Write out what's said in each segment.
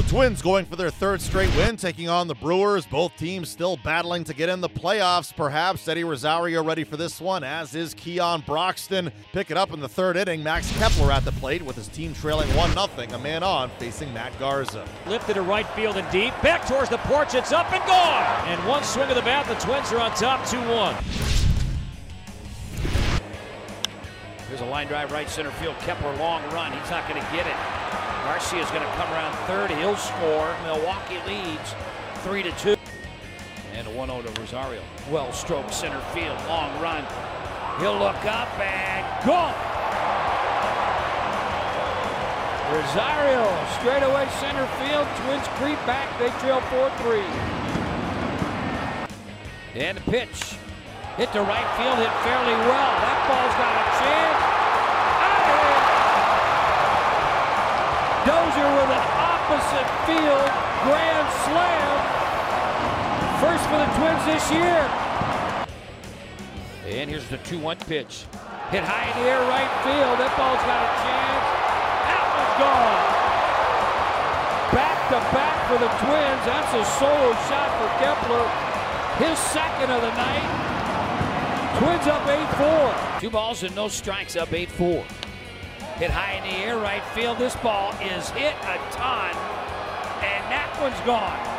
The Twins going for their third straight win, taking on the Brewers. Both teams still battling to get in the playoffs. Perhaps Eddie Rosario ready for this one, as is Keon Broxton. Pick it up in the third inning. Max Kepler at the plate with his team trailing 1 0, a man on, facing Matt Garza. Lifted to right field and deep. Back towards the porch. It's up and gone. And one swing of the bat, the Twins are on top 2 1. Here's a line drive right center field. Kepler long run. He's not going to get it. Garcia is going to come around third. He'll score. Milwaukee leads 3 to 2. And a 1 0 to Rosario. Well stroked center field. Long run. He'll look up and gone. Rosario straightaway center field. Twins creep back. They trail 4 3. And the pitch. Hit to right field. Hit fairly well. That ball's got a chance. Dozier with an opposite field grand slam. For the Twins this year. And here's the 2 1 pitch. Hit high in the air right field. That ball's got a chance. That one's gone. Back to back for the Twins. That's a solo shot for Kepler. His second of the night. Twins up 8 4. Two balls and no strikes up 8 4. Hit high in the air, right field. This ball is hit a ton, and that one's gone.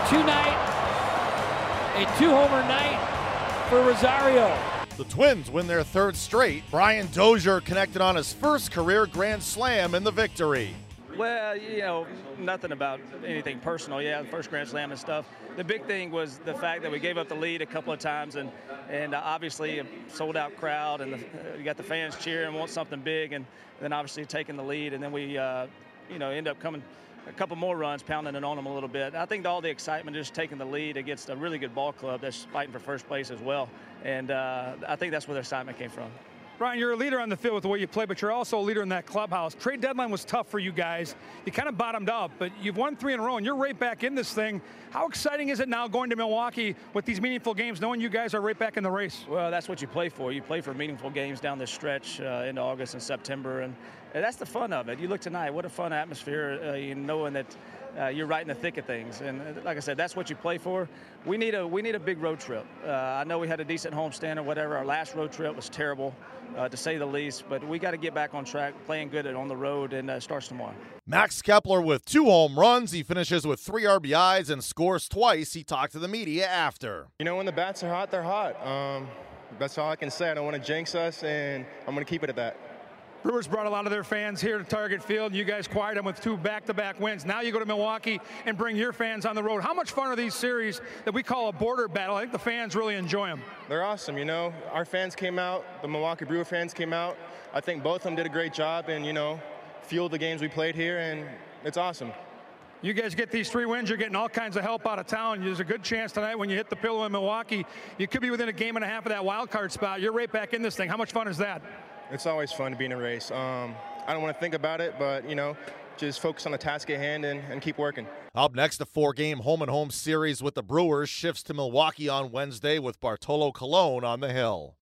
A two night, a two homer night for Rosario. The Twins win their third straight. Brian Dozier connected on his first career grand slam in the victory. Well, you know, nothing about anything personal. Yeah, the first Grand Slam and stuff. The big thing was the fact that we gave up the lead a couple of times, and and uh, obviously a sold out crowd, and the, uh, you got the fans cheering, want something big, and then obviously taking the lead, and then we, uh, you know, end up coming a couple more runs, pounding it on them a little bit. I think all the excitement just taking the lead against a really good ball club that's fighting for first place as well, and uh, I think that's where the excitement came from. Brian, you're a leader on the field with the way you play, but you're also a leader in that clubhouse. Trade deadline was tough for you guys. You kind of bottomed out, but you've won three in a row, and you're right back in this thing. How exciting is it now going to Milwaukee with these meaningful games, knowing you guys are right back in the race? Well, that's what you play for. You play for meaningful games down this stretch uh, into August and September, and, and, that's the fun of it. You look tonight, what a fun atmosphere, uh, you knowing that uh, you're right in the thick of things. And uh, like I said, that's what you play for. We need a we need a big road trip. Uh, I know we had a decent homestand or whatever. Our last road trip was terrible, uh, to say the least. But we got to get back on track, playing good on the road, and uh, starts tomorrow. Max Kepler with two home runs. He finishes with three RBIs and scores twice. He talked to the media after. You know, when the bats are hot, they're hot. Um, that's all I can say. I don't want to jinx us, and I'm going to keep it at that. Brewers brought a lot of their fans here to Target Field. You guys quiet them with two back-to-back wins. Now you go to Milwaukee and bring your fans on the road. How much fun are these series that we call a border battle? I think the fans really enjoy them. They're awesome. You know, our fans came out. The Milwaukee Brewer fans came out. I think both of them did a great job and you know fueled the games we played here, and it's awesome. You guys get these three wins, you're getting all kinds of help out of town. There's a good chance tonight when you hit the pillow in Milwaukee, you could be within a game and a half of that wild card spot. You're right back in this thing. How much fun is that? It's always fun to be in a race. Um, I don't want to think about it, but you know, just focus on the task at hand and, and keep working. Up next, the four-game home and home series with the Brewers shifts to Milwaukee on Wednesday with Bartolo Colon on the hill.